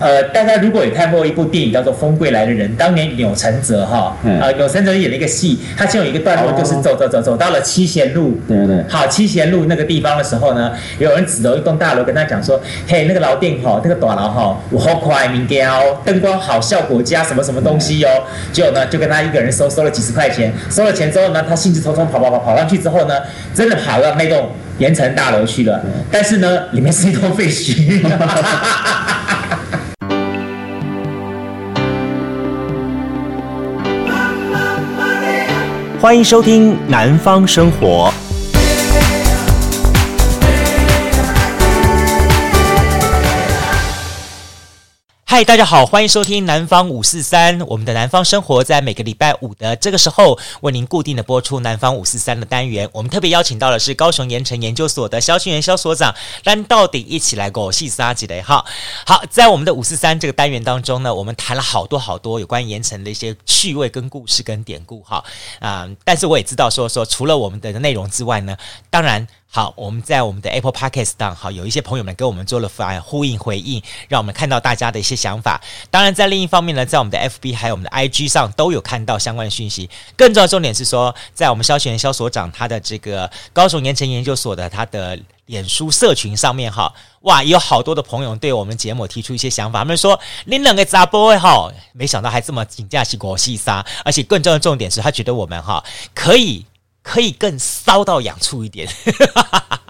呃，大家如果有看过一部电影叫做《风柜来的人》，当年钮承泽哈，呃，钮承泽演了一个戏，他其中有一个段落就是走走走走到了七贤路，对对。对，好，七贤路那个地方的时候呢，有人指着一栋大楼跟他讲说，嘿，那个老店哈，那个大楼哈，我好快明天哦，灯光好，效果佳，什么什么东西哦，结果呢，就跟他一个人收收了几十块钱，收了钱之后呢，他兴致冲冲跑跑跑跑上去之后呢，真的跑到那栋盐城大楼去了，但是呢，里面是一栋废墟。欢迎收听《南方生活》。嗨，大家好，欢迎收听南方五四三。我们的南方生活在每个礼拜五的这个时候为您固定的播出南方五四三的单元。我们特别邀请到的是高雄盐城研究所的萧庆元萧所长，咱到底一起来狗戏沙几雷哈。好，在我们的五四三这个单元当中呢，我们谈了好多好多有关盐城的一些趣味跟故事跟典故哈啊、但是我也知道说说除了我们的内容之外呢，当然。好，我们在我们的 Apple Podcast 上，好，有一些朋友们给我们做了反呼应回应，让我们看到大家的一些想法。当然，在另一方面呢，在我们的 FB 还有我们的 IG 上都有看到相关的讯息。更重要的重点是说，在我们萧庆元萧所长他的这个高雄盐埕研究所的他的脸书社群上面，哈，哇，有好多的朋友对我们节目提出一些想法。他们说：“你两个杂 boy 哈，没想到还这么紧架起国细沙，而且更重要的重点是他觉得我们哈可以。”可以更骚到痒处一点，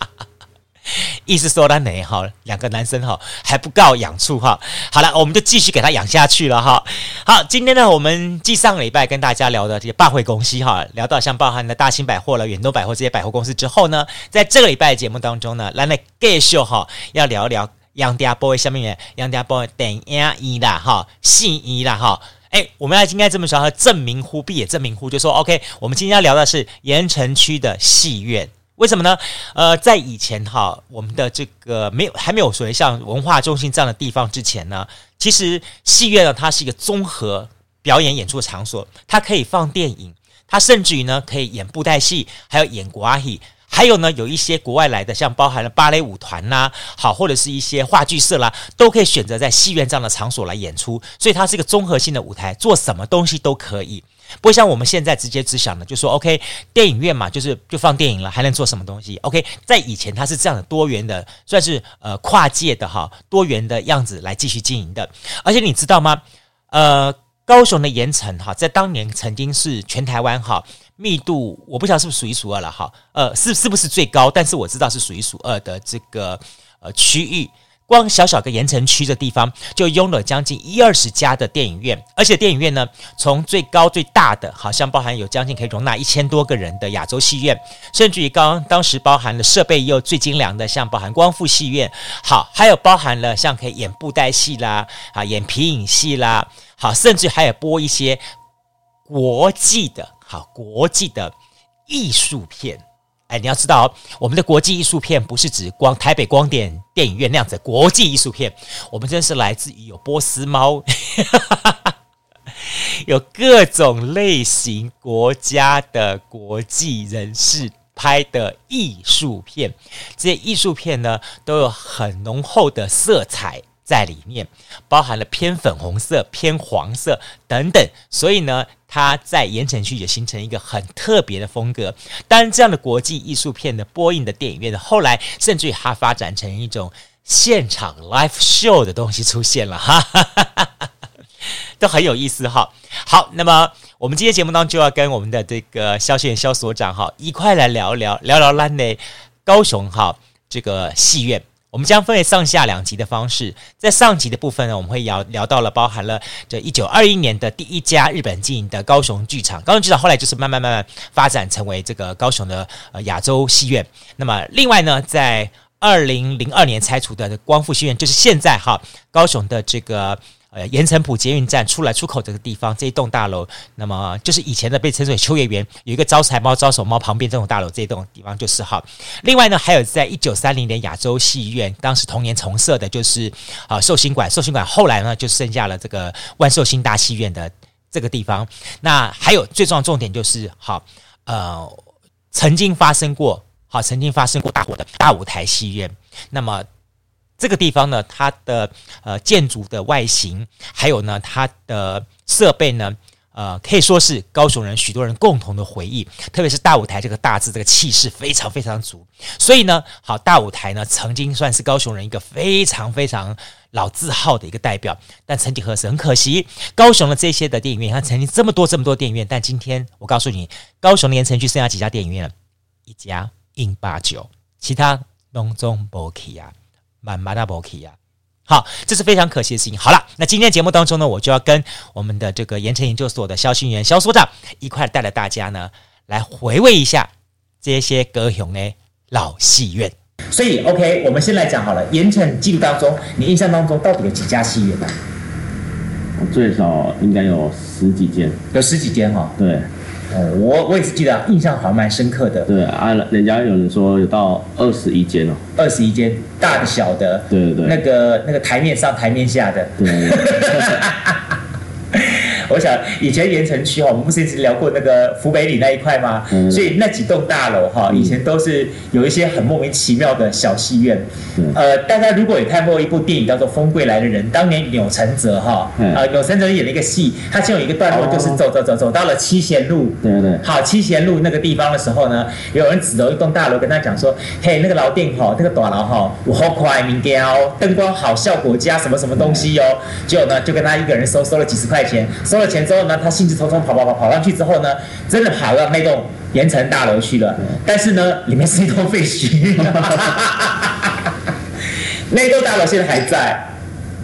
意思说呢，哪哈两个男生哈还不够养处哈。好了，我们就继续给他养下去了哈。好，今天呢，我们继上个礼拜跟大家聊的这些百货公司哈，聊到像包含的大兴百货了、远东百货这些百货公司之后呢，在这个礼拜的节目当中呢，来来继续哈，要聊一聊杨家 boy 下面杨家 boy 电影院啦哈，戏院啦哈。哎，我们要应该这么说，证明乎必也证明乎，就说 OK。我们今天要聊的是盐城区的戏院，为什么呢？呃，在以前哈，我们的这个没有还没有所谓像文化中心这样的地方之前呢，其实戏院呢，它是一个综合表演演出的场所，它可以放电影，它甚至于呢可以演布袋戏，还有演国阿戏。还有呢，有一些国外来的，像包含了芭蕾舞团呐，好，或者是一些话剧社啦，都可以选择在戏院这样的场所来演出，所以它是一个综合性的舞台，做什么东西都可以。不会像我们现在直接只想的，就说 OK，电影院嘛，就是就放电影了，还能做什么东西？OK，在以前它是这样的多元的，算是呃跨界的哈，多元的样子来继续经营的。而且你知道吗？呃，高雄的盐城哈，在当年曾经是全台湾哈。密度我不晓得是不是数一数二了哈，呃，是是不是最高？但是我知道是数一数二的这个呃区域，光小小个盐城区的地方就拥有将近一二十家的电影院，而且电影院呢，从最高最大的，好像包含有将近可以容纳一千多个人的亚洲戏院，甚至于刚当时包含了设备又最精良的，像包含光复戏院，好，还有包含了像可以演布袋戏啦，啊，演皮影戏啦，好，甚至还有播一些国际的。好，国际的艺术片，哎，你要知道，我们的国际艺术片不是指光台北光点电影院那样子国际艺术片，我们真是来自于有波斯猫，有各种类型国家的国际人士拍的艺术片，这些艺术片呢都有很浓厚的色彩在里面，包含了偏粉红色、偏黄色等等，所以呢。它在盐埕区也形成一个很特别的风格。当然，这样的国际艺术片的播映的电影院的，后来甚至于它发展成一种现场 live show 的东西出现了，哈，哈，哈，哈，都很有意思哈。好，那么我们今天节目当中就要跟我们的这个萧庆元萧所长哈一块来聊聊聊聊咱内高雄哈这个戏院。我们将分为上下两集的方式，在上集的部分呢，我们会聊聊到了包含了这一九二一年的第一家日本经营的高雄剧场，高雄剧场后来就是慢慢慢慢发展成为这个高雄的呃亚洲戏院。那么另外呢，在二零零二年拆除的光复戏院，就是现在哈高雄的这个。呃，盐城埔捷运站出来出口这个地方，这一栋大楼，那么就是以前的被称作秋叶原，有一个招财猫、招手猫旁边这种大楼，这一栋地方就是哈。另外呢，还有在一九三零年亚洲戏院，当时同年重设的就是啊寿星馆，寿星馆后来呢就剩下了这个万寿星大戏院的这个地方。那还有最重要重点就是，好呃，曾经发生过好曾经发生过大火的大舞台戏院，那么。这个地方呢，它的呃建筑的外形，还有呢它的设备呢。呃，可以说是高雄人许多人共同的回忆，特别是大舞台这个大字，这个气势非常非常足。所以呢，好，大舞台呢曾经算是高雄人一个非常非常老字号的一个代表。但曾几何时，很可惜，高雄的这些的电影院，它曾经这么多这么多电影院，但今天我告诉你，高雄的盐埕区剩下几家电影院了？一家印八九，其他拢总无去啊，满满的无去啊。好，这是非常可惜的事情。好了，那今天节目当中呢，我就要跟我们的这个盐城研究所的萧信元肖所长一块带着大家呢，来回味一下这些歌雄的老戏院。所以，OK，我们先来讲好了，盐城记录当中，你印象当中到底有几家戏院呢？最少应该有十几间，有十几间哈、哦。对。哦，我我也是记得，印象好像蛮深刻的。对啊，人家有人说有到二十一间哦，二十一间，大的小的，对对对，那个那个台面上台面下的，对，对，对。我想以前盐城区哈，我们不是一直聊过那个福北里那一块吗？嗯、所以那几栋大楼哈，以前都是有一些很莫名其妙的小戏院。嗯、呃，大家如果有看过一部电影叫做《风柜来的人》，当年钮承泽哈，呃，钮承泽演了一个戏，他其中有一个段落就是走走走走到了七贤路，对对，好七贤路那个地方的时候呢，有人指着一栋大楼跟他讲说：“嘿，那个老店哈，那个短楼哈，我好快明天哦，灯光好，效果佳，什么什么东西哟、哦。”结果呢，就跟他一个人收收了几十块钱，收。了钱之后呢，他兴致冲冲跑跑跑跑上去之后呢，真的跑到那栋盐城大楼去了。但是呢，里面是一栋废墟。那栋大楼现在还在。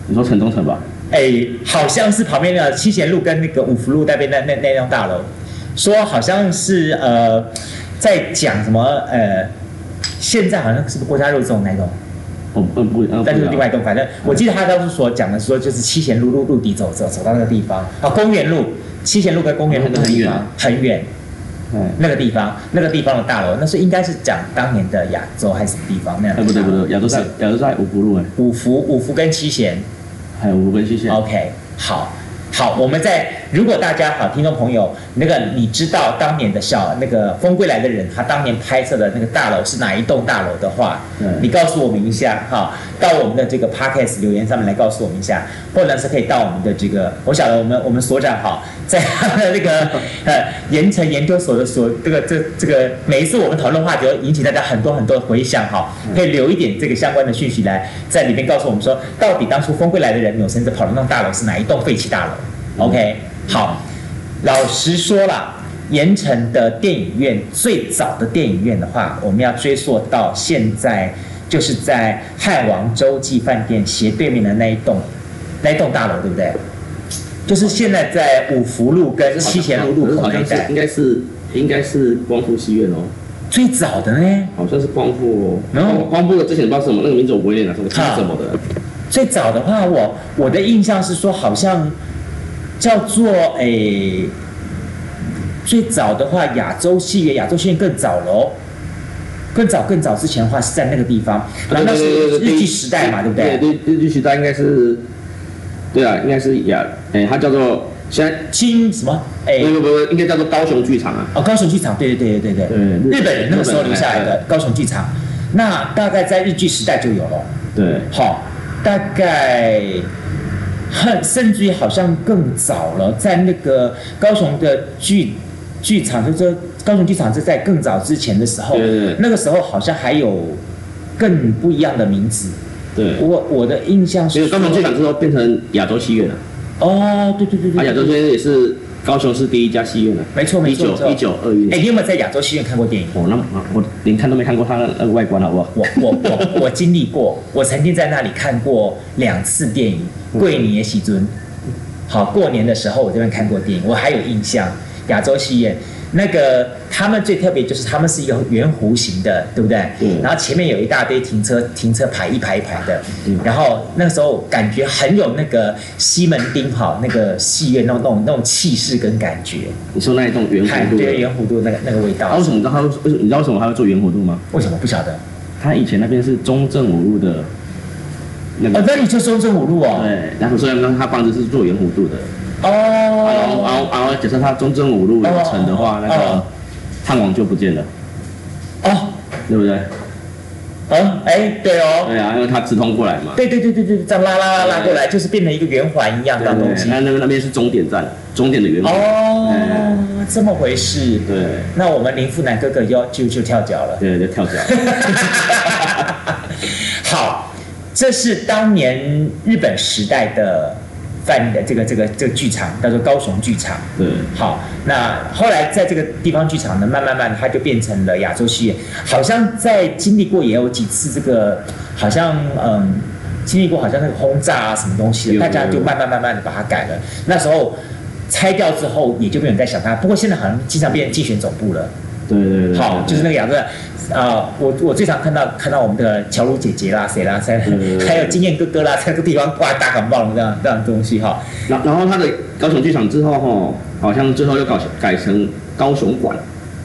你说城中城吧？哎、欸，好像是旁边的七贤路跟那个五福路那边那那那栋大楼，说好像是呃，在讲什么呃，现在好像是不是国家肉粽那栋？哦不不，但是另外一栋，反正我记得他当时所讲的说，就是七贤路路路底走走走到那个地方啊，公园路，七贤路跟公园路很远很远，嗯，那个地方那个地方的大楼，那是应该是讲当年的亚洲还是什么地方那样？哎不对不对，亚洲在亚洲在五福路哎，五福五福跟七贤，还有五福跟七贤，OK 好。好，我们在如果大家好，听众朋友，那个你知道当年的小那个风归来的人，他当年拍摄的那个大楼是哪一栋大楼的话，嗯，你告诉我们一下哈，到我们的这个 podcast 留言上面来告诉我们一下，或者是可以到我们的这个，我晓得我们我们所长哈，在他的那个呃盐城研究所的所这个这这个每一次我们讨论话题，就引起大家很多很多的回响哈，可以留一点这个相关的讯息来在里面告诉我们说，到底当初风归来的人有甚至跑的那栋大楼是哪一栋废弃大楼？OK，好，老实说了，盐城的电影院最早的电影院的话，我们要追溯到现在，就是在汉王洲际饭店斜对面的那一栋，那一栋大楼，对不对？就是现在在五福路跟七贤路路口那一带，应该是应该是光复戏院哦。最早的呢？好像是光复，然后光复的之前不知道什么那个名字我不会念了，什么什么的。最早的话，我我的印象是说好像。叫做诶、欸，最早的话，亚洲戏院，亚洲戏院更早喽，更早更早之前的话是在那个地方，难道是日据时代嘛，对不对？对，日据时代应该是，对啊，应该是亚，哎、欸，它叫做现在清什么？哎、欸，不不不，应该叫做高雄剧场啊。哦，高雄剧场，对对对对对对，日本人那个时候留下来的高雄剧场，那大概在日据时代就有了。对，好，大概。很甚至于好像更早了，在那个高雄的剧剧场，就是说高雄剧场是在更早之前的时候，那个时候好像还有更不一样的名字。对，我我的印象是，高雄剧场之后变成亚洲戏院了。哦，对对对对，啊，亚洲戏院也是高雄市第一家戏院了。没错没错，一九一九二一年。哎，你有没有在亚洲戏院看过电影？哦，那我连看都没看过它的那个外观，好不好？我我我我经历过，我曾经在那里看过两次电影。桂林也喜尊，好，过年的时候我这边看过电影，我还有印象。亚洲戏院那个他们最特别就是他们是一个圆弧形的，对不对？嗯。然后前面有一大堆停车停车牌一排一排的，嗯。然后那个时候感觉很有那个西门町哈那个戏院那种那种那种气势跟感觉。你说那一栋圆弧度？对，圆弧度那个那个味道。为什么你知道他为什么？你知道为什么他会做圆弧度吗？为什么不晓得？他以前那边是中正五路的。那个、哦，那里就中正五路哦。对，然后所以呢，他房子是做圆弧度的。哦。然后，然后，然后，假设他中正五路有城的话，哦、那个探网就不见了。哦。对不对？嗯，哎，对哦，对啊，因为它直通过来嘛。对对对对对，这样拉拉拉拉过来，就是变成一个圆环一样的东西。那那那边是终点站，终点的圆环。哦，这么回事。对。那我们林富南哥哥要就就跳脚了。对，就跳脚。好，这是当年日本时代的。在的这个这个这个剧场叫做高雄剧场，对，好，那后来在这个地方剧场呢，慢慢慢它就变成了亚洲戏院，好像在经历过也有几次这个，好像嗯，经历过好像那个轰炸啊什么东西的，大家就慢慢慢慢的把它改了。那时候拆掉之后，也就没有人再想它。不过现在好像经常变成竞选总部了，对对对，好，就是那个样子。啊、呃，我我最常看到看到我们的乔鲁姐姐啦，谁啦，谁，还有经验哥哥啦，在这个地方挂大感冒这样这样东西哈。然然后他的高雄剧场之后哈，好像最后又搞改成高雄馆。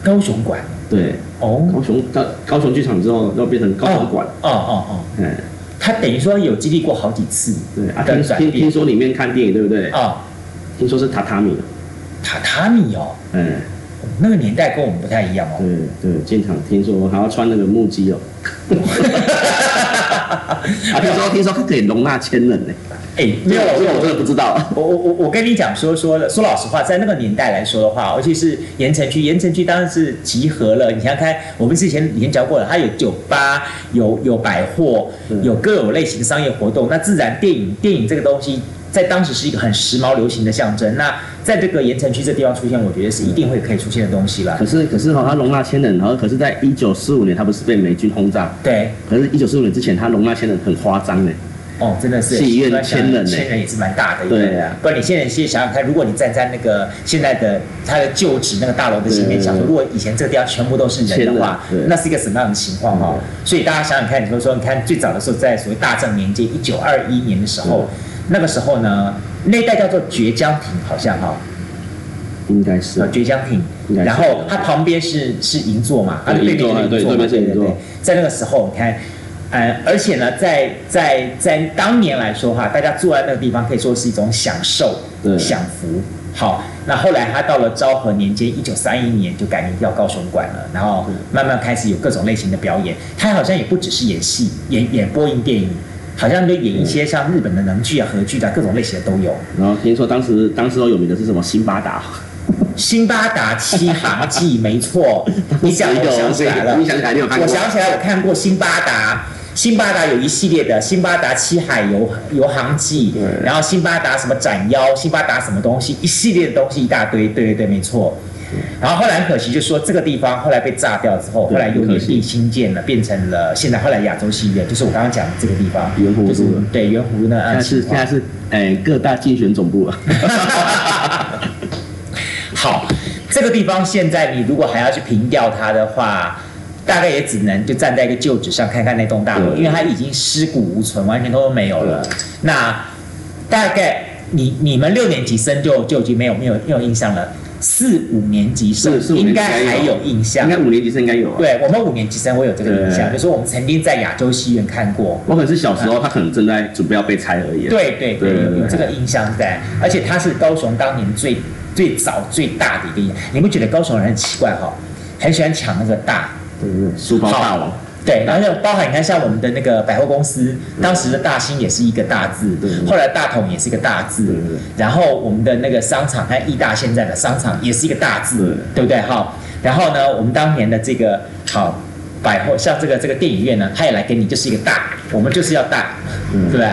高雄馆。对。哦。高雄高高雄剧场之后又变成高雄馆。哦哦哦。嗯。他等于说有经历过好几次。对啊。听听听说里面看电影对不对？啊、哦。听说是榻榻米。榻榻米哦。嗯。那个年代跟我们不太一样哦。对对，经常听说还要穿那个木屐哦。啊，听说听说可以容纳千人呢。哎，没有，这个我真的不知道。我我我我跟你讲说说说老实话，在那个年代来说的话，尤其是盐城区，盐城区当然是集合了。你想想看，我们之前已经讲过了，它有酒吧，有有百货，有各种类型商业活动。那自然电影电影这个东西。在当时是一个很时髦流行的象征。那在这个盐城区这地方出现，我觉得是一定会可以出现的东西了。可是，可是哈，它容纳千人，然后可是在一九四五年，它不是被美军轰炸？对。可是，一九四五年之前，它容纳千人很夸张呢。哦，真的是。戏院千人，千人也是蛮大的。对呀。不然你现在先想想看，如果你站在那个现在的它的旧址那个大楼的前面，想说，如果以前这个地方全部都是人的话，那是一个什么样的情况哈？所以大家想想看，你说说，你看最早的时候，在所谓大正年间，一九二一年的时候，那个时候呢那一代叫做绝江亭好像哈。应该是。啊绝江亭。然后它旁边是是银座嘛它的对面银座对对对在那个时候你看呃而且呢在在在当年来说哈大家坐在那个地方可以说是一种享受享福。好那后来他到了昭和年间一九三一年就改名叫高雄馆了然后慢慢开始有各种类型的表演。他好像也不只是演戏演演播音电影。好像就演一些像日本的能剧啊、和剧啊，各种类型的都有。然后听说当时当时都有名的是什么辛巴达？辛巴达七航记，没错。你讲我想起来了，你想起来你有看过？我想起来我看过辛巴达，辛巴达有一系列的辛巴达七海游游航记，然后辛巴达什么斩妖，辛巴达什么东西，一系列的东西一大堆。对对对，没错。然后后来很可惜，就说这个地方后来被炸掉之后，后来又原地新建了，变成了现在后来亚洲戏院，就是我刚刚讲的这个地方，圆湖就是对圆弧呢。现在是现在是哎各大竞选总部了。好，这个地方现在你如果还要去凭吊它的话，大概也只能就站在一个旧址上看看那栋大楼，因为它已经尸骨无存，完全都没有了。那大概你你们六年级生就就已经没有没有没有印象了。四五年级生应该还有印象，应该五年级生应该有啊。对，我们五年级生我有这个印象，就是我们曾经在亚洲戏院看过。我可能是小时候，他可能正在准备要被拆而已。对对对，有有这个印象在，而且他是高雄当年最最早最大的一个印象。你们觉得高雄人很奇怪哈，很喜欢抢那个大，对对对，书包大王。对，然后就包含你看，像我们的那个百货公司，当时的大兴也是一个大字，后来大统也是一个大字，然后我们的那个商场，还有义大现在的商场也是一个大字，对不对？好，然后呢，我们当年的这个好百货，像这个这个电影院呢，它也来给你就是一个大，我们就是要大，对不对？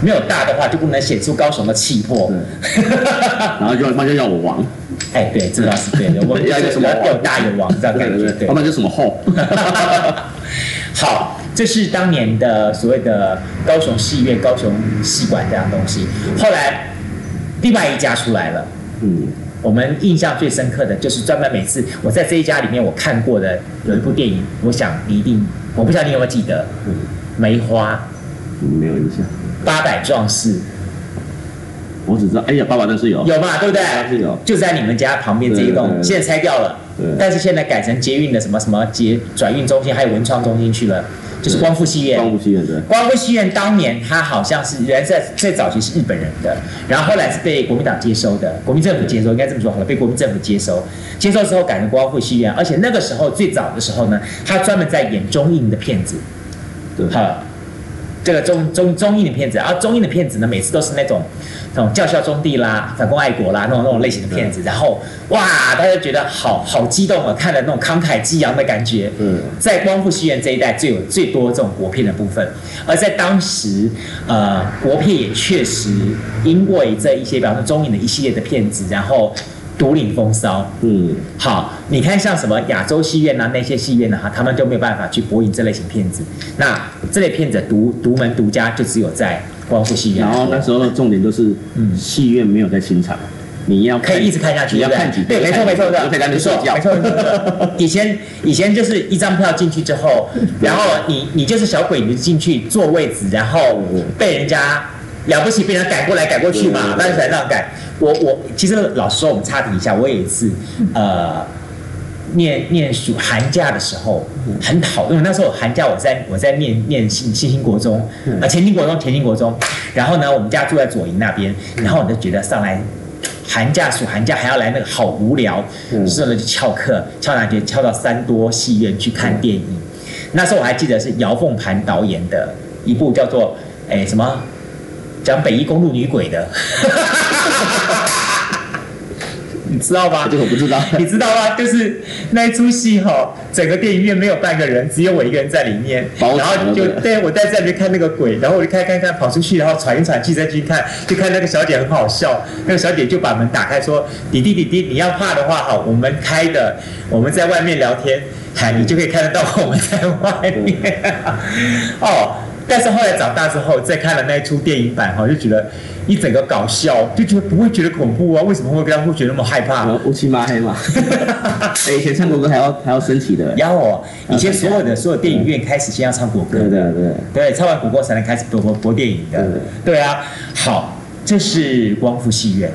没有大的话，就不能显出高雄的气魄，然后就那就要我王，哎，对，这倒是对的，我们要什么要大有王这样感觉，对，要不然就什么后。好，这是当年的所谓的高雄戏院、高雄戏馆这样东西。后来另外一家出来了，嗯，我们印象最深刻的就是专门每次我在这一家里面我看过的有一部电影，我想你一定，我不知道你有没有记得，嗯，梅花，没有印象，八百壮士。我只知道，哎呀，爸爸那是有，有嘛，对不对？是有，就在你们家旁边这一栋，现在拆掉了，对，但是现在改成捷运的什么什么捷转运中心，还有文创中心去了，就是光复戏院。光复戏院对。光复戏院当年它好像是原来在最早期是日本人的，然后后来是被国民党接收的，国民政府接收，应该这么说好了，被国民政府接收，接收之后改成光复戏院，而且那个时候最早的时候呢，他专门在演中印的片子。对好，这个中中中印的片子，而、啊、中印的片子呢，每次都是那种那种叫嚣中帝啦、反攻爱国啦那种那种类型的片子，然后哇，大家觉得好好激动啊，看了那种慷慨激昂的感觉。嗯，在光复戏院这一代最有最多这种国片的部分，而在当时，呃，国片也确实因为这一些，比方说中印的一系列的片子，然后。独领风骚，嗯，好，你看像什么亚洲戏院啊，那些戏院呢，哈，他们就没有办法去播映这类型片子。那这类片子独独门独家，就只有在光复戏院。然后那时候的重点就是，嗯，戏院没有在清场，你要可以一直看下去，你要看几对，没错没错的，没错没错。以前以前就是一张票进去之后，然后你你就是小鬼，你就进去坐位置，然后被人家了不起被人家赶过来赶过去嘛，那就才这样赶。我我其实老实说，我们插题一下，我有一次，呃，念念暑寒假的时候，很讨厌，因为那时候寒假我在我在念念新新兴国中，啊前进国中前进国中，然后呢，我们家住在左营那边，然后我就觉得上来寒假暑寒假还要来那个好无聊，于是呢就翘课翘哪去？翘到三多戏院去看电影。那时候我还记得是姚凤盘导演的一部叫做哎什么？讲北一公路女鬼的，你知道吗？这个我不知道。你知道吗？就是那一出戏哈，整个电影院没有半个人，只有我一个人在里面。然后就对我在这里看那个鬼，然后我就看看看跑出去，然后喘一喘气再进去看，就看那个小姐很好笑。那个小姐就把门打开说：“弟弟弟弟，你要怕的话哈，我们开的，我们在外面聊天，嗨，你就可以看得到我们在外面。” 哦。但是后来长大之后，再看了那一出电影版哈，就觉得一整个搞笑，就觉得不会觉得恐怖啊？为什么会跟他会觉得那么害怕？乌漆嘛黑嘛。以前唱国歌还要还要升旗的。要哦，以前所有的所有电影院开始先要唱国歌。对对对。对，唱完国歌才能开始播播播电影的。对啊。好，这是光复戏院。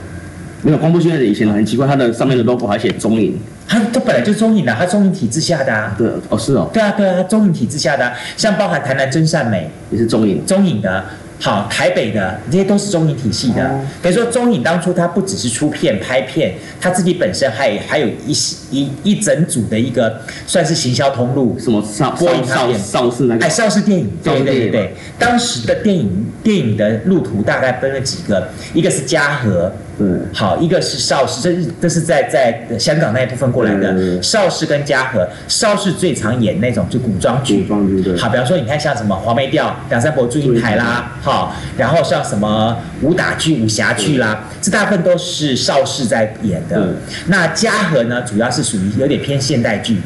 没有光复戏院的以前很奇怪，它的上面的 logo 还写中影。它它本来就是中影的，它中影体制下的啊。对，哦是哦。对啊对啊，它中影体制下的，像包含台南真善美也是中影。中影的，好，台北的这些都是中影体系的。等于说中影当初它不只是出片拍片，它自己本身还还有一一一整组的一个算是行销通路，什么少播影少邵氏那个，哎邵氏电影，对对对对。当时的电影电影的路途大概分了几个，一个是嘉禾。对，好，一个是邵氏，这是这是在在香港那一部分过来的。邵氏跟嘉禾，邵氏最常演那种就古装剧。古装剧对。好，比方说你看像什么黄梅调、梁山伯祝英台啦，好，然后像什么武打剧、武侠剧啦，这大部分都是邵氏在演的。那嘉禾呢，主要是属于有点偏现代剧，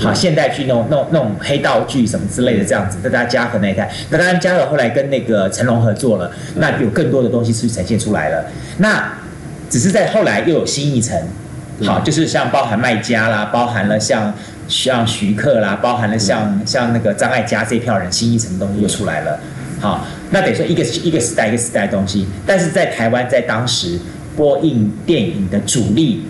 好，现代剧那种那种那种黑道剧什么之类的这样子。在大家嘉禾那一代，那当然嘉禾后来跟那个成龙合作了，那有更多的东西是呈现出来了。那只是在后来又有新一层，好，就是像包含卖家啦，包含了像像徐克啦，包含了像像那个张艾嘉这票人，新一层东西又出来了。好，那等于说一个一个时代一个时代的东西，但是在台湾在当时播映电影的主力，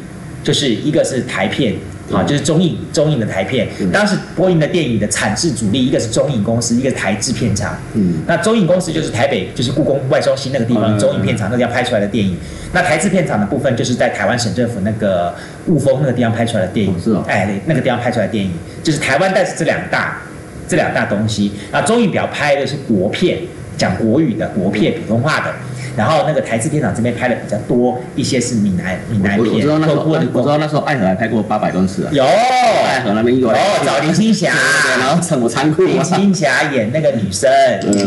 就是一个是台片。好，就是中影中影的台片，当时播映的电影的产制主力，一个是中影公司，一个是台制片厂。嗯，那中影公司就是台北，就是故宫外双溪那个地方，中影片厂那个地方拍出来的电影。那台制片厂的部分，就是在台湾省政府那个雾峰那个地方拍出来的电影。是哦，哎，那个地方拍出来的电影，就是台湾带是这两大这两大东西。那中影比较拍的是国片，讲国语的国片，普通话的。然后那个台资片厂这边拍的比较多一些是闽南闽南片，我知道那时候我知道那时候爱河还拍过八百公尺啊，有。爱河那边有。哦，找林青霞，然后什么残酷，林青霞演那个女生，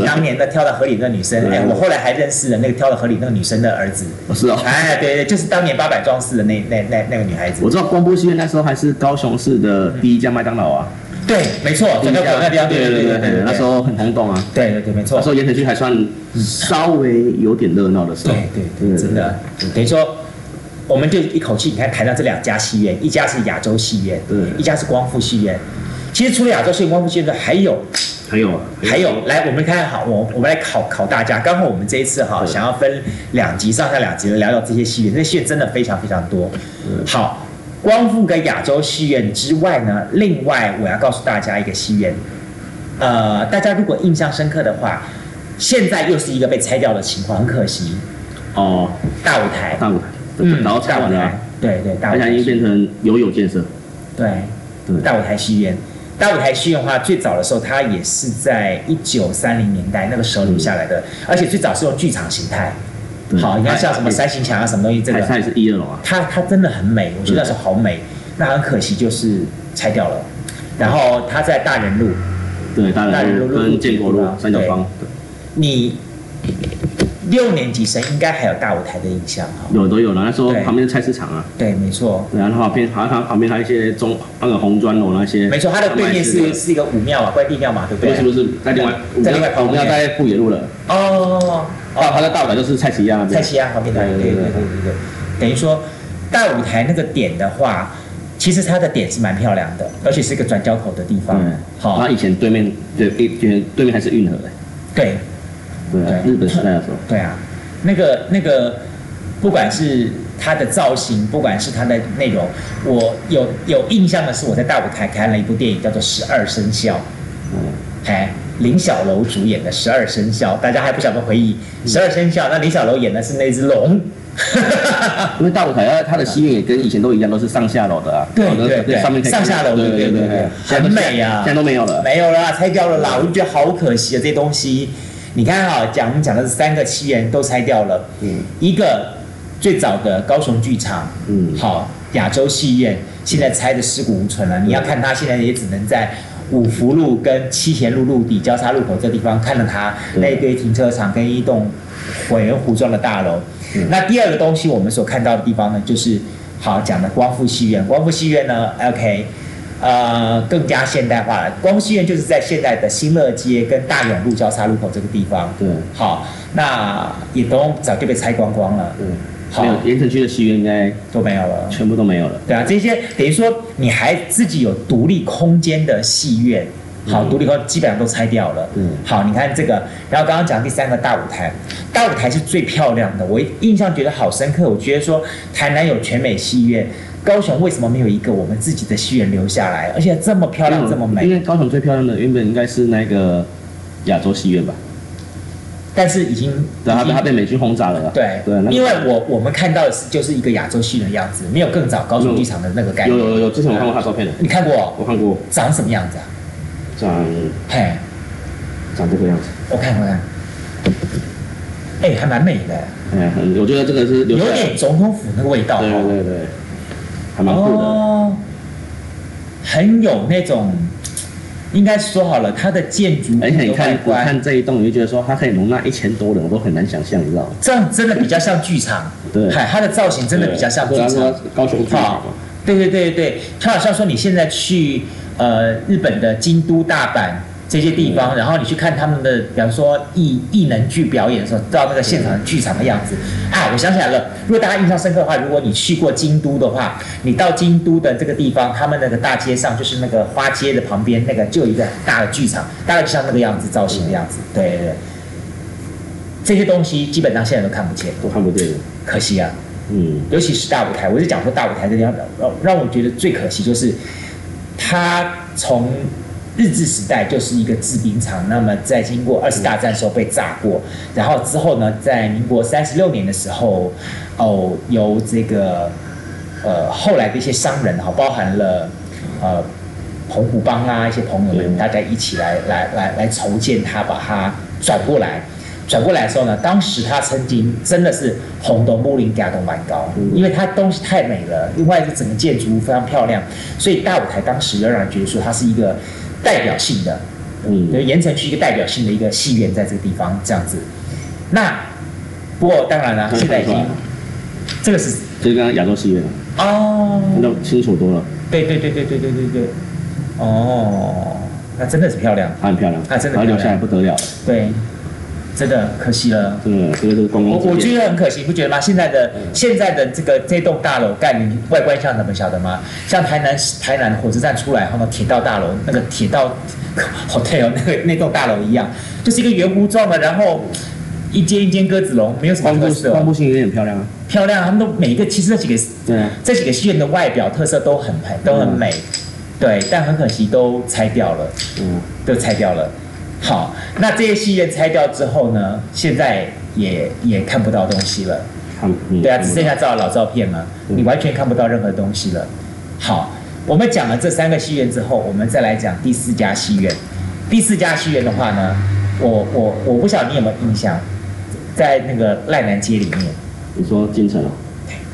当年的跳到河里那个女生，哎，我后来还认识了那个跳到河里那个女生的儿子，是哦，哎，对对，就是当年八百壮士的那那那那个女孩子，我知道光波戏院那时候还是高雄市的第一家麦当劳啊。对，没错，整个口那地方，对对对对对，那时候很轰动啊。对对对，没错。那时候盐城区还算稍微有点热闹的时候。对对对，真的。等于说，我们就一口气，你看谈到这两家戏院，一家是亚洲戏院，对，一家是光复戏院。其实除了亚洲戏院、光复戏院，还有，还有，还有，来，我们看好，我我们来考考大家。刚好我们这一次哈，想要分两集上下两集的聊聊这些戏院，这些戏院真的非常非常多。好。光复跟亚洲戏院之外呢，另外我要告诉大家一个戏院，呃，大家如果印象深刻的话，现在又是一个被拆掉的情况，很可惜。哦，大舞台，大舞台，嗯，然后大舞台，对对，大舞台已经变成游泳建设。对，大舞台戏院。大舞台戏院的话，最早的时候它也是在一九三零年代那个时候留下来的，嗯、而且最早是用剧场形态。好，你看像什么三星墙啊，什么东西，这个它也是一二楼啊。它它真的很美，我觉得那时候好美。那很可惜就是拆掉了。然后它在大仁路，对，大仁路跟建国路三角方。你六年级生应该还有大舞台的印象哈？有都有了，那时候旁边是菜市场啊。对，没错。然后旁边好像旁边还有一些中那个红砖楼那些。没错，它的对面是是一个武庙啊，关帝庙嘛，对不对？不是不是，在另外在另外旁边，我们要在富野路了。哦。哦，它的大舞台就是蔡奇亚那边。蔡奇亚旁边的，对对对对对。等于说大舞台那个点的话，其实它的点是蛮漂亮的，而且是一个转交口的地方。好。那以前对面对对对面还是运河的。对。对。日本时代的时候。对啊，那个那个，不管是它的造型，不管是它的内容，我有有印象的是我在大舞台看了一部电影，叫做《十二生肖》。嗯。哎。林小楼主演的《十二生肖》，大家还不晓得回忆《十二生肖》？那林小楼演的是那只龙。因为大舞台啊，它的戏院也跟以前都一样，都是上下楼的啊。对对对，上面上下楼，对对对对，很美啊。现在都没有了，没有了，拆掉了啦。我就觉得好可惜啊，这些东西。你看啊，讲我们讲的是三个戏院都拆掉了。嗯。一个最早的高雄剧场，嗯，好，亚洲戏院现在拆的尸骨无存了。你要看它，现在也只能在。五福路跟七贤路路底交叉路口这地方，看了它那一堆停车场跟一栋毁人糊状的大楼。那第二个东西，我们所看到的地方呢，就是好讲的光复戏院。光复戏院呢，OK，呃，更加现代化了。光复戏院就是在现在的新乐街跟大勇路交叉路口这个地方。对，好，那也都早就被拆光光了。嗯。没有，盐城区的戏院应该都没有了，全部都没有了。对啊，这些等于说你还自己有独立空间的戏院，好，独立空基本上都拆掉了。嗯，好，你看这个，然后刚刚讲第三个大舞台，大舞台是最漂亮的，我印象觉得好深刻。我觉得说台南有全美戏院，高雄为什么没有一个我们自己的戏院留下来，而且这么漂亮，这么美？因为高雄最漂亮的原本应该是那个亚洲戏院吧。但是已经，然后他被美军轰炸了。对对，因为我我们看到的是就是一个亚洲戏的样子，没有更早高雄机场的那个概念。有有有，之前我看过他照片的。你看过？我看过。长什么样子啊？长，嘿，长这个样子。我看我看。哎，还蛮美的。哎，我觉得这个是有点总统府那个味道。对对对，还蛮酷的。哦，很有那种。应该说好了，它的建筑，而且你看，我看这一栋，你就觉得说它可以容纳一千多人，我都很难想象，你知道吗？这样真的比较像剧场，对，它的造型真的比较像剧场。高雄剧场，对对对对，就好像说你现在去呃日本的京都、大阪。这些地方，然后你去看他们的，比方说艺艺能剧表演的时候，到那个现场剧场的样子啊，我想起来了。如果大家印象深刻的话，如果你去过京都的话，你到京都的这个地方，他们那个大街上，就是那个花街的旁边，那个就有一个很大的剧场，大概就像那个样子造型的样子。对对对，这些东西基本上现在都看不见，都看不见，可惜啊。嗯，尤其是大舞台，我就讲说大舞台这地方，让让我觉得最可惜就是，他从。日治时代就是一个制冰厂，那么在经过二次大战的时候被炸过，然后之后呢，在民国三十六年的时候，哦，由这个呃后来的一些商人哈，包含了呃澎湖帮啊一些朋友们，大家一起来来来来筹建它，把它转过来。转过来的时候呢，当时它曾经真的是红的木林加都蛮高，因为它东西太美了，另外是整个建筑物非常漂亮，所以大舞台当时要让人觉得说它是一个。代表性的，嗯，对，盐城区一个代表性的一个戏院，在这个地方这样子。那不过当然了，现在已经这个是这个亚洲戏院哦，那清楚多了。对对对对对对对对。哦，那真的是漂亮，它很漂亮，它真的留下来不得了。对。真的可惜了，嗯，这个是公共。我我觉得很可惜，不觉得吗？现在的、嗯、现在的这个这栋大楼盖，你外观像什么晓得吗？像台南台南火车站出来后呢，铁道大楼那个铁道 hotel 那个那栋大楼一样，就是一个圆弧状的，然后一间一间鸽子笼，没有什么特色。光步戏院也很漂亮啊，漂亮，他们都每一个其实这几个对、啊、这几个戏院的外表特色都很很，都很美，嗯、对，但很可惜都拆掉了，嗯，都拆掉了。好，那这些戏院拆掉之后呢？现在也也看不到东西了。嗯、对啊，只剩下照老照片了，嗯、你完全看不到任何东西了。好，我们讲了这三个戏院之后，我们再来讲第四家戏院。第四家戏院的话呢，我我我不晓得你有没有印象，在那个赖南街里面。你说金城哦？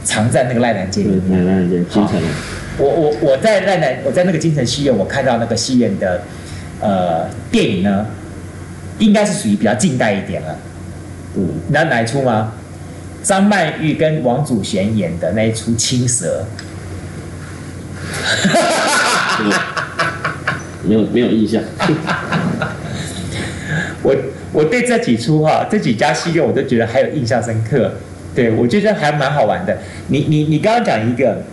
藏在那个赖南街里面。赖南街金城。我我我在赖南，我在那个金城戏院，我看到那个戏院的呃电影呢，应该是属于比较近代一点了。嗯。你知道哪一出吗？张曼玉跟王祖贤演的那一出《青蛇》。没有没有印象。我我对这几出哈，这几家戏院我都觉得还有印象深刻。对，我觉得还蛮好玩的。你你你刚刚讲一个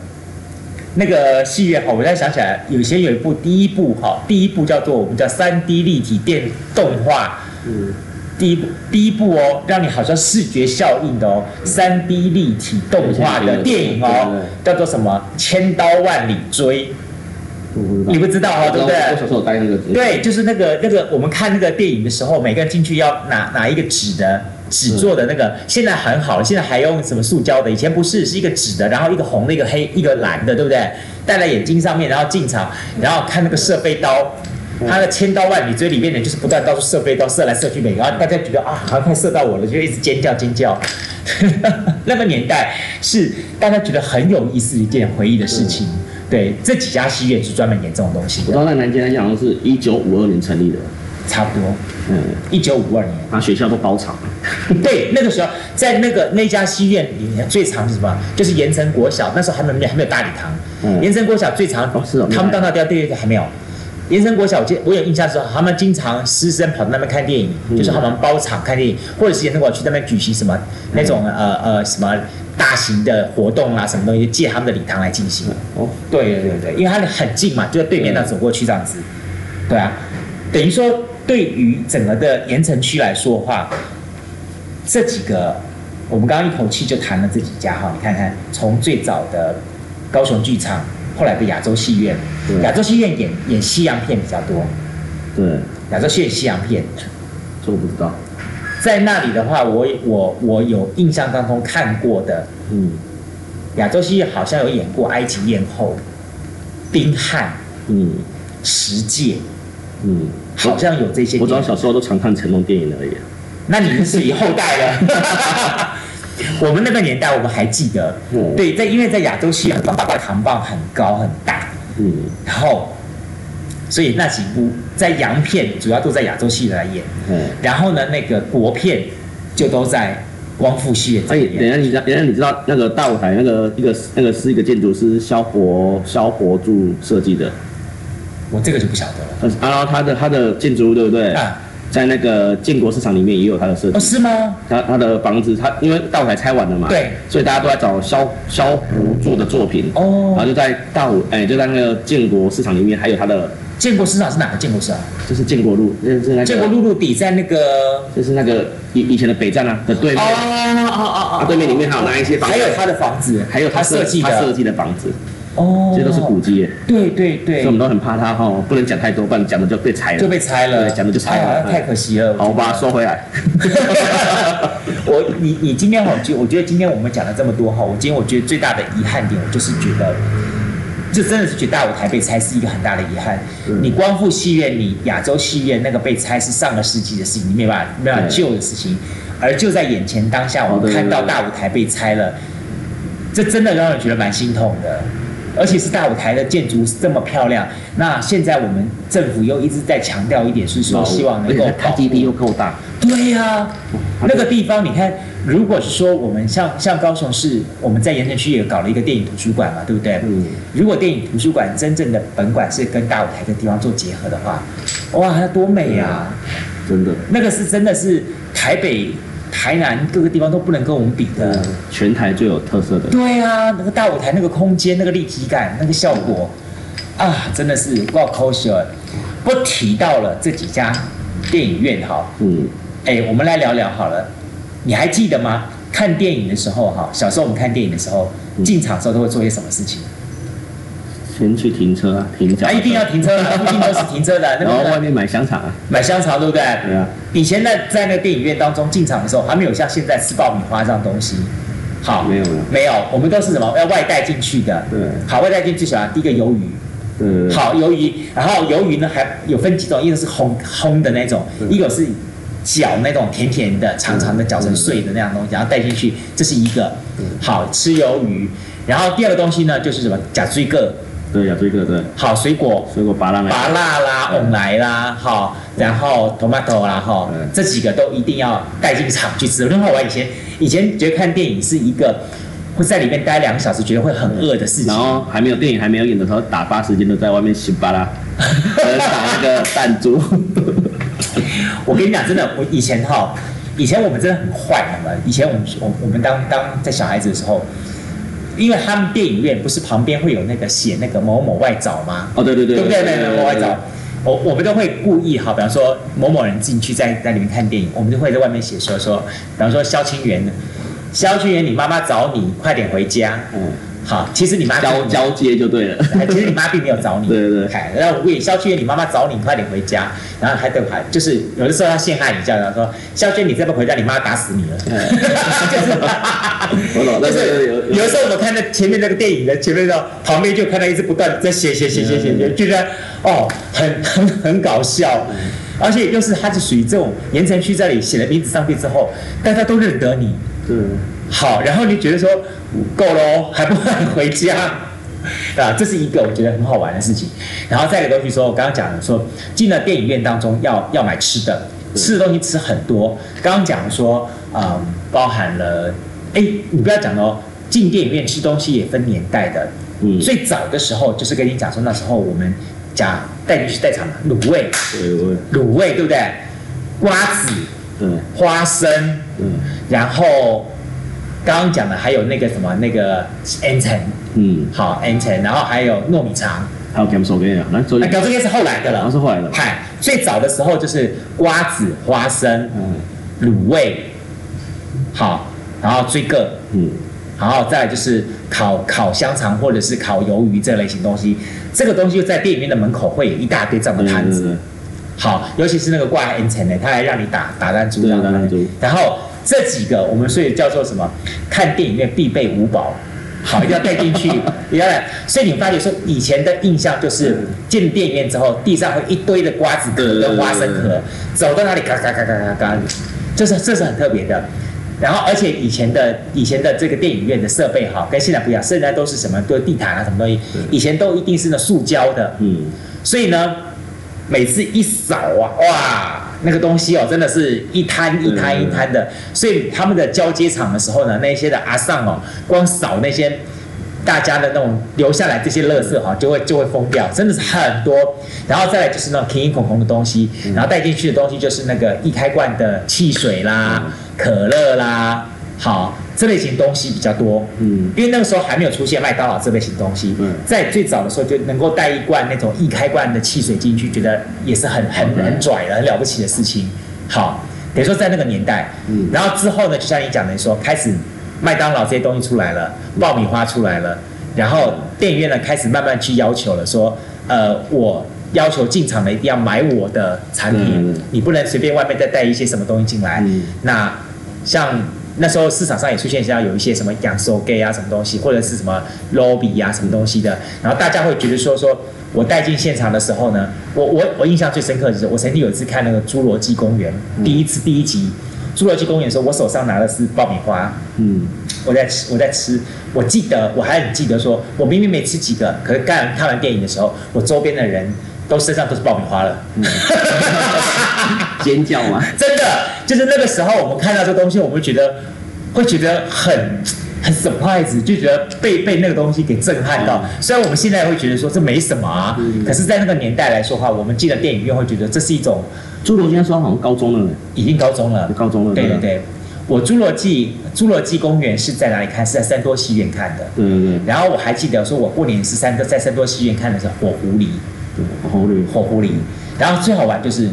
那个戏院哈，我现在想起来，有些有一部第一部哈，第一部叫做我们叫三 D 立体电动画。嗯。第一部第一部哦，让你好像视觉效应的哦，三 D 立体动画的电影哦，叫做什么《千刀万里追》。你不知道哦，对不对？我小时候带那个。对，就是那个那个，我们看那个电影的时候，每个人进去要拿拿一个纸的纸做的那个，现在很好了，现在还用什么塑胶的？以前不是，是一个纸的，然后一个红的，一个黑，一个蓝的，对不对？戴在眼睛上面，然后进场，然后看那个射飞刀，他的千刀万里追里面呢，就是不断到处射飞刀，射来射去，每个大家觉得啊，好像快射到我了，就一直尖叫尖叫。那个年代是大家觉得很有意思一件回忆的事情。对，这几家戏院是专门演这种东西的。我知道在南京来讲，是一九五二年成立的，差不多。嗯，一九五二年，把学校都包场。对，那个时候在那个那家戏院里面最长是什么？就是盐城国小，那时候还没有还没有大礼堂。嗯，盐城国小最长哦，是哦，他们当到第二对还没有。盐城国小，我记我有印象的时候，他们经常师生跑到那边看电影，嗯、就是他们包场看电影，或者是盐城国去那边举行什么那种、嗯、呃呃什么。大型的活动啊，什么东西借他们的礼堂来进行。哦，对对对对，因为它很近嘛，就在对面那走过去这样子。对啊，等于说对于整个的盐城区来说的话，这几个我们刚刚一口气就谈了这几家哈，你看看，从最早的高雄剧场，后来的亚洲戏院，亚洲戏院演演西洋片比较多。对，亚洲戏院西洋片，这我不知道。在那里的话，我我我有印象当中看过的，嗯，亚洲戏院好像有演过《埃及艳后》、《冰汉》，嗯，《十戒》，嗯，好像有这些。我知道小时候都常看成龙电影而已。那你们是以后代了。我们那个年代，我们还记得，嗯、对，在因为在亚洲戏院，棒棒很高很大，嗯，然后。所以那几部在洋片主要都在亚洲戏院来演，嗯，然后呢，那个国片就都在光复戏院这里演。等下你知道，等下你知道那个大舞台那个一个那个是一个建筑师萧活萧活柱设计的，我这个就不晓得了。然后他的他的建筑物对不对？啊，在那个建国市场里面也有他的设计。哦，是吗？他他的房子，他因为大舞台拆完了嘛，对，所以大家都在找萧萧活柱的作品。哦，然后就在大舞哎，就在那个建国市场里面还有他的。建国市场是哪个建国市场？就是建国路，就是那个。建国路路底在那个，就是那个以以前的北站啊的对面。哦哦哦哦。对面里面还有哪一些房子？还有他的房子，还有他设计他设计的房子。哦。这些都是古迹耶。对对对。所以我们都很怕它哈，不能讲太多，不然讲的就被拆了。就被拆了。讲的就拆了，太可惜了。好，我把它收回来。我你你今天哈，就我觉得今天我们讲了这么多哈，我今天我觉得最大的遗憾点，我就是觉得。这真的是觉得大舞台被拆是一个很大的遗憾。嗯、你光复戏院，你亚洲戏院那个被拆是上个世纪的事情，你没办法没办法救的事情。而就在眼前当下，我们看到大舞台被拆了，这真的让人觉得蛮心痛的。而且是大舞台的建筑这么漂亮，那现在我们政府又一直在强调一点，是说希望能够它基地又够大。对呀、啊，那个地方你看。如果是说我们像像高雄市，我们在盐城区也搞了一个电影图书馆嘛，对不对？嗯。如果电影图书馆真正的本馆是跟大舞台的地方做结合的话，哇，那多美啊！真的。那个是真的是台北、台南各个地方都不能跟我们比的。全台最有特色的。对啊，那个大舞台那个空间、那个立体感、那个效果啊，真的是挂口舌。不提到了这几家电影院哈，嗯，哎，我们来聊聊好了。你还记得吗？看电影的时候，哈，小时候我们看电影的时候，进场的时候都会做些什么事情？先去停车啊，停车。啊，一定要停车啊，附近都是停车的。然后外面买香肠啊，买香肠对不对？对啊。以前在在那个电影院当中进场的时候，还没有像现在吃爆米花这样东西，好，没有没有没有，我们都是什么要外带进去的。对，好，外带进去最喜欢第一个鱿鱼。对，好，鱿鱼，然后鱿鱼呢还有分几种，一个是烘烘的那种，一个是搅那种甜甜的、长长的搅成碎的那样东西，然后带进去，这是一个。好，吃鱿鱼，然后第二个东西呢就是什么？甲水葛。对，甲水葛对。好，水果。水果芭乐。芭乐啦，旺来啦，好，然后 tomato 啦，哈，这几个都一定要带进场去吃。另外，我以前以前觉得看电影是一个。会在里面待两个小时，觉得会很饿的事情。然后还没有电影还没有演的时候，打发时间都在外面洗巴拉，打那个弹珠。我跟你讲，真的，我以前哈，以前我们真的很坏，好吗？以前我们我我们当当在小孩子的时候，因为他们电影院不是旁边会有那个写那个某某外找吗？哦，对对对，对不对？对对对，某外找。我我们都会故意哈，比方说某某人进去在在里面看电影，我们就会在外面写说说，比方说萧清源。萧清源，你妈妈找你，快点回家。嗯，好，其实你妈交交接就对了。其实你妈并没有找你。对对对。然后喂，萧俊元，你妈妈找你，快点回家。然后还对还就是有的时候他陷害你，这样说，萧俊，你再不回家，你妈打死你了。就是，我懂。就是有有的时候我们看到前面那个电影的前面的旁边就看到一直不断在写写写写写写，就觉得哦，很很很搞笑。而且又是他是属于这种言承旭在这里写了名字上去之后，大家都认得你。嗯，好，然后你觉得说够了，还不快回家 啊？这是一个我觉得很好玩的事情。然后再一个东西说，我刚刚讲的说进了电影院当中要要买吃的，吃的东西吃很多。刚刚讲说，嗯，包含了，哎，你不要讲哦，进电影院吃东西也分年代的。嗯，最早的时候就是跟你讲说，那时候我们讲带你去带场卤味，卤味对不对？瓜子，嗯，花生，嗯。然后刚刚讲的还有那个什么那个鹌鹑，嗯，好鹌鹑，然后还有糯米肠，还有甘薯给啊，那甘薯给是后来的了，那是后来的。嗨，最早的时候就是瓜子、花生、嗯，卤味，好，然后追个，嗯，然后再就是烤烤香肠或者是烤鱿鱼这类型东西，这个东西就在电影院的门口会有一大堆这样的摊子，好，尤其是那个挂鹌鹑的，他还让你打打弹珠，打弹珠，然后。这几个我们所以叫做什么？看电影院必备五宝，好，一定要带进去，一定要来。所以你发觉说，以前的印象就是进电影院之后，地上会一堆的瓜子壳跟花生壳，走到哪里嘎嘎嘎嘎嘎嘎，就是这是很特别的。然后，而且以前的以前的这个电影院的设备哈，跟现在不一样，现在都是什么？都是地毯啊，什么东西？以前都一定是那塑胶的，嗯，所以呢，每次一扫啊，哇！那个东西哦，真的是一摊一摊一摊的，所以他们的交接场的时候呢，那些的阿尚哦，光扫那些大家的那种留下来这些垃圾哈，就会就会疯掉，真的是很多。然后再来就是那种瓶瓶孔孔的东西，然后带进去的东西就是那个易开罐的汽水啦、可乐啦，好。这类型东西比较多，嗯，因为那个时候还没有出现麦当劳这类型东西，嗯，在最早的时候就能够带一罐那种易开罐的汽水进去，觉得也是很很很拽的、很了不起的事情。好，等于说在那个年代，嗯，然后之后呢，就像你讲的说，开始麦当劳这些东西出来了，爆米花出来了，然后电影院呢开始慢慢去要求了，说，呃，我要求进场的一定要买我的产品，你不能随便外面再带一些什么东西进来。那像。那时候市场上也出现像有一些什么养手 gay 啊什么东西，或者是什么 lobby 啊什么东西的，然后大家会觉得说说我带进现场的时候呢，我我我印象最深刻的就是我曾经有一次看那个侏罗纪公园第一次第一集侏罗纪公园的时候，我手上拿的是爆米花，嗯，我在吃我在吃，我记得我还很记得说，我明明没吃几个，可是刚看完电影的时候，我周边的人都身上都是爆米花了，嗯、尖叫吗？真的。就是那个时候，我们看到这东西，我们觉得会觉得很很 surprise，就觉得被被那个东西给震撼到。虽然我们现在会觉得说这没什么啊，可是，在那个年代来说的话，我们进了电影院会觉得这是一种。侏罗纪说好像高中了，已经高中了，高中了。对对对，我侏罗纪侏罗纪公园是在哪里看？是在三多戏院看的。对对对。然后我还记得说，我过年是三多在三多戏院看的是火狐狸。对，火狐狸。火狐狸。然后最好玩就是。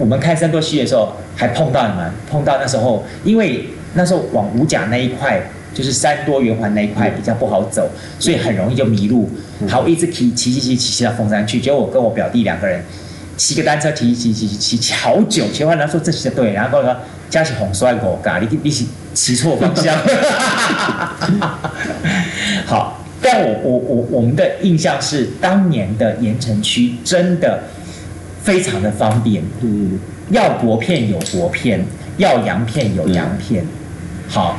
我们看三多戏的时候，还碰到你们，碰到那时候，因为那时候往五甲那一块，就是山多圆环那一块比较不好走，所以很容易就迷路。好，一直骑骑骑骑骑到凤山去，结果我跟我表弟两个人骑个单车骑骑骑骑骑好久，骑完他说这是对，然后跟我说加起红帅狗嘎，你你是骑错方向。好，但我我我我们的印象是，当年的盐城区真的非常的方便。嗯，要薄片有薄片，要洋片有洋片。好，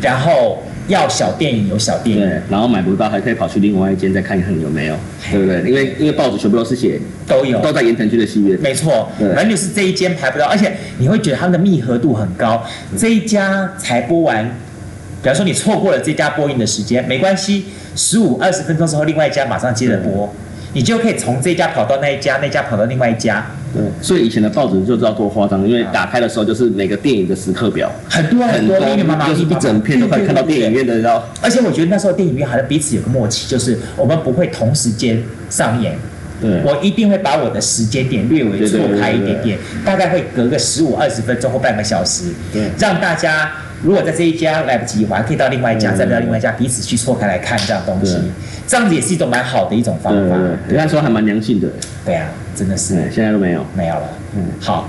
然后。要小电影有小电影，对，然后买不到还可以跑去另外一间再看一看有没有，对不对？因为因为报纸全部都是写都有，都在盐埕区的戏院，没错。反正就是这一间排不到，而且你会觉得它的密合度很高。这一家才播完，比方说你错过了这家播映的时间，没关系，十五二十分钟之后另外一家马上接着播，你就可以从这家跑到那一家，那家跑到另外一家。对，所以以前的报纸就知道多夸张，因为打开的时候就是每个电影的时刻表，很多很多，密密麻麻，就是一整片都可以看到电影院的，然后，而且我觉得那时候电影院好像彼此有个默契，就是我们不会同时间上演，对，我一定会把我的时间点略微错开一点点，大概会隔个十五二十分钟或半个小时，对，让大家如果在这一家来不及，我还可以到另外一家，再到另外一家，彼此去错开来看这样东西，这样子也是一种蛮好的一种方法，对，那时候还蛮良性的，对啊，真的是，现在都没有，没有了。嗯，好，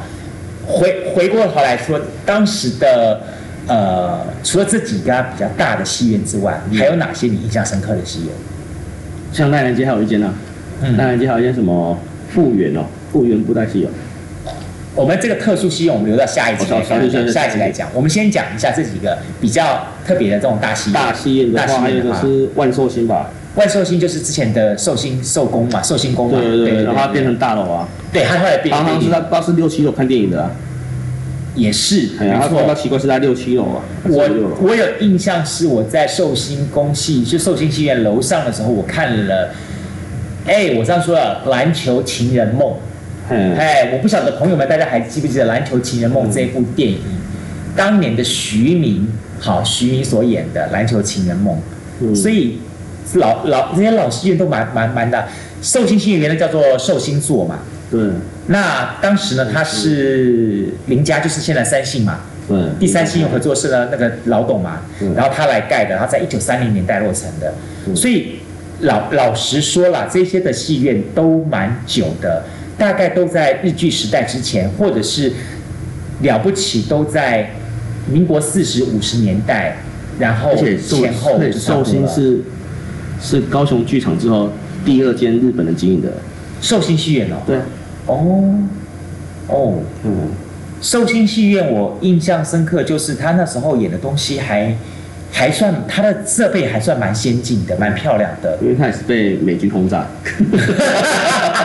回回过头来说，当时的呃，除了这几家比较大的戏院之外，嗯、还有哪些你印象深刻的戏院？像奈良街还有一间呢、奈良街还有一间什么复原哦，复原布袋戏哦。我们这个特殊戏院，我们留到下一集来讲。下一集来讲，我们先讲一下这几个比较特别的这种大戏院。大戏院的话，是万寿星吧。万寿星就是之前的寿星寿宫嘛，寿星宫嘛，对对对，然后它变成大楼啊，对，它后来变成，好像是在不知道是六七楼看电影的，也是，然后比较奇怪是在六七楼啊，我我有印象是我在寿星宫戏，就寿星戏院楼上的时候，我看了，哎，我这样说了，《篮球情人梦》，哎，我不晓得朋友们大家还记不记得《篮球情人梦》这部电影，当年的徐明，好，徐明所演的《篮球情人梦》，所以。老老这些老戏院都蛮蛮蛮的，寿星戏院原来叫做寿星座嘛。对。那当时呢，他是林家，就是现在三姓嘛。对。第三信用合作社的那个老董嘛。然后他来盖的，他在一九三零年代落成的。所以老老实说啦，这些的戏院都蛮久的，大概都在日据时代之前，或者是了不起都在民国四十五十年代，然后前后就寿星是。是高雄剧场之后第二间日本人经营的寿星戏院哦。对，哦，哦，嗯，寿星戏院我印象深刻，就是他那时候演的东西还还算，他的设备还算蛮先进的，蛮漂亮的。因为他也是被美军轰炸。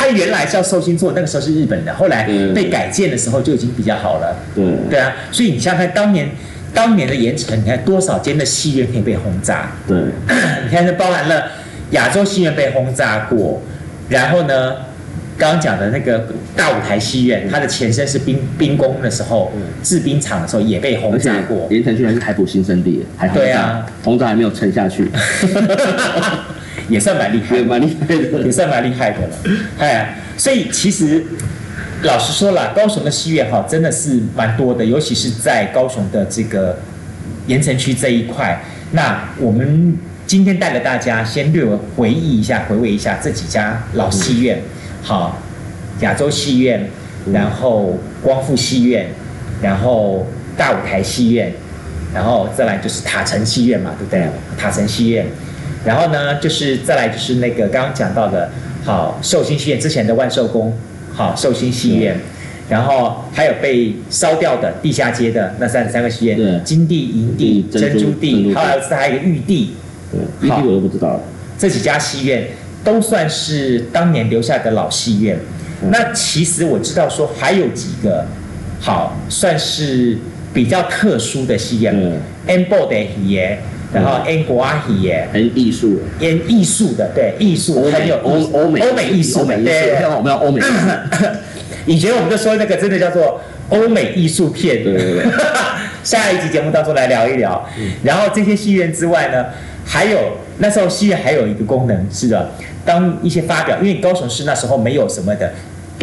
他原来是要寿星座，那个时候是日本的，后来被改建的时候就已经比较好了。对，对啊，所以你想想看当年。当年的盐城，你看多少间的戏院可以被轰炸？对，你看这包含了亚洲戏院被轰炸过，然后呢，刚刚讲的那个大舞台戏院，它的前身是兵兵工的时候，制兵厂的时候也被轰炸过。盐城居然是海埔新生地，还轰炸，对啊，轰炸还没有沉下去，也算蛮厉害，蛮厉害的，也算蛮厉害的了。哎，所以其实。老实说了，高雄的戏院哈真的是蛮多的，尤其是在高雄的这个盐城区这一块。那我们今天带着大家先略微回忆一下，回味一下这几家老戏院。好，亚洲戏院，然后光复戏院，然后大舞台戏院，然后再来就是塔城戏院嘛，对不对？塔城戏院，然后呢就是再来就是那个刚刚讲到的，好寿星戏院之前的万寿宫。好，寿星戏院，然后还有被烧掉的地下街的那三十三个戏院，金地、银地、珍珠地，后来是还有一个玉地。玉地我都不知道。这几家戏院都算是当年留下的老戏院。那其实我知道说还有几个，好算是比较特殊的戏院。嗯。N 部的戏院，然后 N 国啊戏院，很艺术，N 艺术的，对艺术，很有欧欧美欧美艺术，对，我们要欧美。以前我们就说那个真的叫做欧美艺术片。对对对。下一集节目当中来聊一聊。然后这些戏院之外呢，还有那时候戏院还有一个功能是的，当一些发表，因为高雄市那时候没有什么的，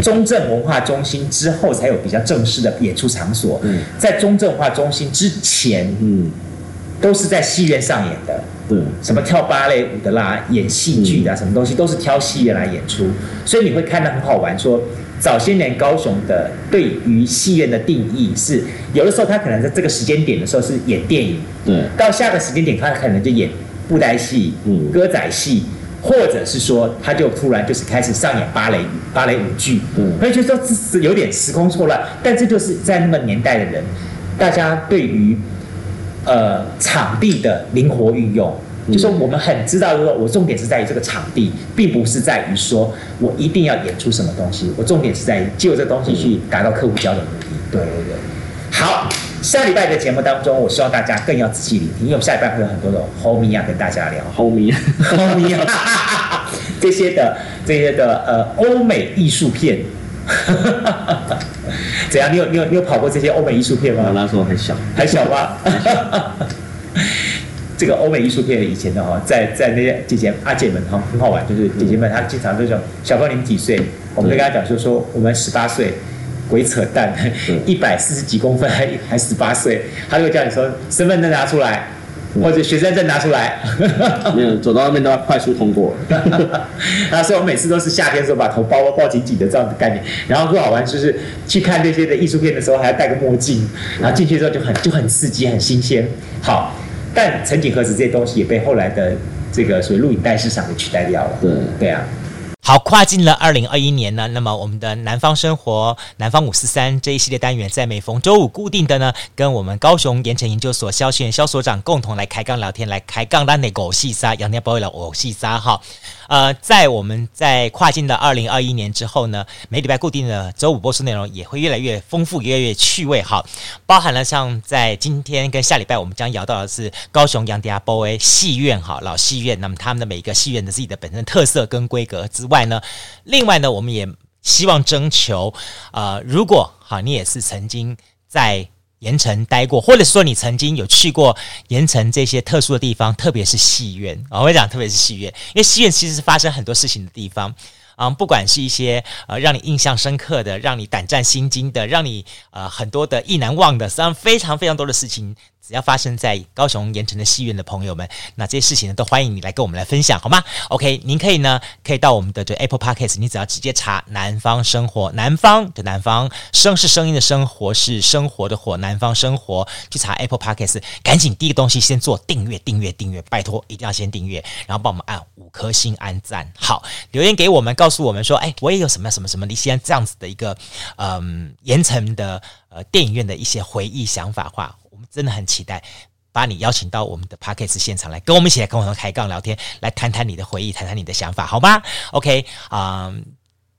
中正文化中心之后才有比较正式的演出场所。嗯。在中正文化中心之前，嗯。都是在戏院上演的，对，什么跳芭蕾舞的啦，演戏剧的，什么东西都是挑戏院来演出，所以你会看得很好玩。说早些年高雄的对于戏院的定义是，有的时候他可能在这个时间点的时候是演电影，对，到下个时间点他可能就演布袋戏、嗯，歌仔戏，或者是说他就突然就是开始上演芭蕾芭蕾舞剧，嗯，所以就说这是有点时空错乱，但这就是在那个年代的人，大家对于呃场地的灵活运用。就说我们很知道，说我重点是在于这个场地，并不是在于说我一定要演出什么东西。我重点是在于就这个东西去达到客户交的目的。对对对。好，下礼拜的节目当中，我希望大家更要仔细聆听，因为我们下礼拜会有很多的 homie 啊跟大家聊 homie，homie，这些的这些的呃欧美艺术片。怎样？你有你有你有跑过这些欧美艺术片吗？我那时候还小，还小吗？这个欧美艺术片以前的哈，在在那些姐姐阿姐们哈很好玩，就是姐姐们她经常就说：“小朋友你们几岁？”我们就跟她讲说：“说我们十八岁，鬼扯淡，一百四十几公分还还十八岁。”她就会叫你说身份证拿出来，或者学生证拿出来。没有走到外面都要快速通过。啊，所以我每次都是夏天的时候把头包包紧紧的这样的概念。然后最好玩就是去看这些的艺术片的时候还要戴个墨镜，然后进去之后就很就很刺激很新鲜。好。但曾几何时，这些东西也被后来的这个所谓录影带市场给取代掉了。对对啊。好，跨进了二零二一年呢，那么我们的南方生活、南方五四三这一系列单元，在每逢周五固定的呢，跟我们高雄盐城研究所萧训萧所长共同来开杠聊天，来开杠咱的狗戏沙，杨天宝为了狗戏沙哈。呃，在我们在跨进的二零二一年之后呢，每礼拜固定的周五播出内容也会越来越丰富，越来越趣味哈。包含了像在今天跟下礼拜，我们将聊到的是高雄杨迪亚波威戏院哈，老戏院，那么他们的每一个戏院的自己的本身特色跟规格之外。呢另外呢，我们也希望征求，呃，如果好，你也是曾经在盐城待过，或者说你曾经有去过盐城这些特殊的地方，特别是戏院啊，我会讲，特别是戏院，因为戏院其实是发生很多事情的地方，啊、不管是一些呃让你印象深刻的，让你胆战心惊的，让你呃很多的意难忘的，实际上非常非常多的事情。只要发生在高雄盐城的戏院的朋友们，那这些事情呢，都欢迎你来跟我们来分享，好吗？OK，您可以呢，可以到我们的这 Apple Podcast，你只要直接查“南方生活”，南方的南方，声是声音的生，活是生活的活，南方生活，去查 Apple Podcast，赶紧第一个东西先做订阅，订阅，订阅，拜托一定要先订阅，然后帮我们按五颗星按赞，好，留言给我们，告诉我们说，哎，我也有什么什么什么，你现在这样子的一个，嗯，盐城的呃电影院的一些回忆想法话。我们真的很期待把你邀请到我们的 Podcast 现场来，跟我们一起来跟我们开杠聊天，来谈谈你的回忆，谈谈你的想法，好吗？OK 啊、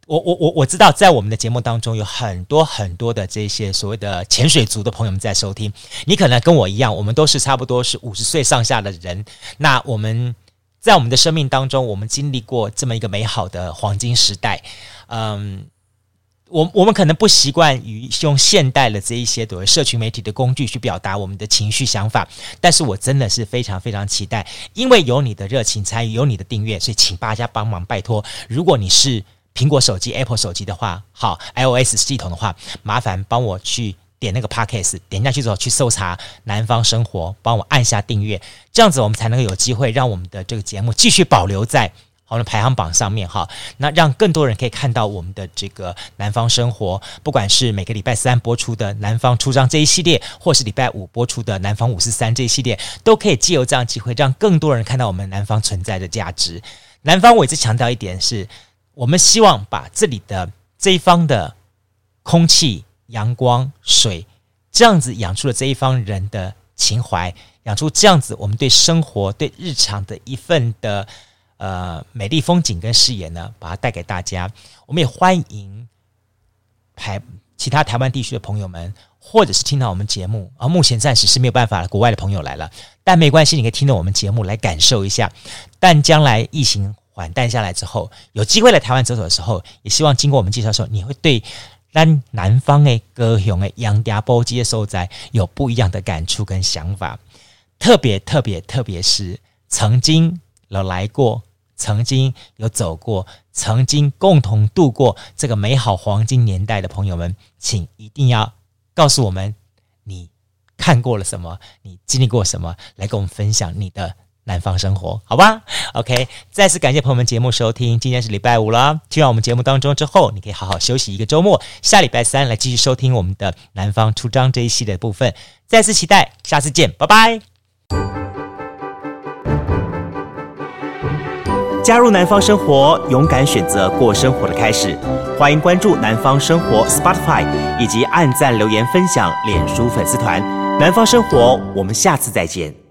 我我我我知道，在我们的节目当中有很多很多的这些所谓的潜水族的朋友们在收听，你可能跟我一样，我们都是差不多是五十岁上下的人。那我们在我们的生命当中，我们经历过这么一个美好的黄金时代，嗯。我我们可能不习惯于用现代的这一些所谓社群媒体的工具去表达我们的情绪想法，但是我真的是非常非常期待，因为有你的热情参与，有你的订阅，所以请大家帮忙拜托。如果你是苹果手机 Apple 手机的话，好 iOS 系统的话，麻烦帮我去点那个 Podcast，点下去之后去搜查南方生活，帮我按下订阅，这样子我们才能够有机会让我们的这个节目继续保留在。好的排行榜上面哈，那让更多人可以看到我们的这个南方生活，不管是每个礼拜三播出的南方出张这一系列，或是礼拜五播出的南方五四三这一系列，都可以借由这样机会，让更多人看到我们南方存在的价值。南方我一直强调一点是，我们希望把这里的这一方的空气、阳光、水，这样子养出了这一方人的情怀，养出这样子我们对生活、对日常的一份的。呃，美丽风景跟视野呢，把它带给大家。我们也欢迎台其他台湾地区的朋友们，或者是听到我们节目。而、啊、目前暂时是没有办法了，国外的朋友来了，但没关系，你可以听到我们节目来感受一下。但将来疫情缓淡下来之后，有机会来台湾走走的时候，也希望经过我们介绍的时候，你会对咱南方的高雄的杨家埔这些所在有不一样的感触跟想法。特别特别特别是曾经有来过。曾经有走过，曾经共同度过这个美好黄金年代的朋友们，请一定要告诉我们你看过了什么，你经历过什么，来跟我们分享你的南方生活，好吧？OK，再次感谢朋友们节目收听，今天是礼拜五了。听完我们节目当中之后，你可以好好休息一个周末，下礼拜三来继续收听我们的南方出张这一系列的部分。再次期待，下次见，拜拜。加入南方生活，勇敢选择过生活的开始。欢迎关注南方生活 Spotify，以及按赞留言分享脸书粉丝团。南方生活，我们下次再见。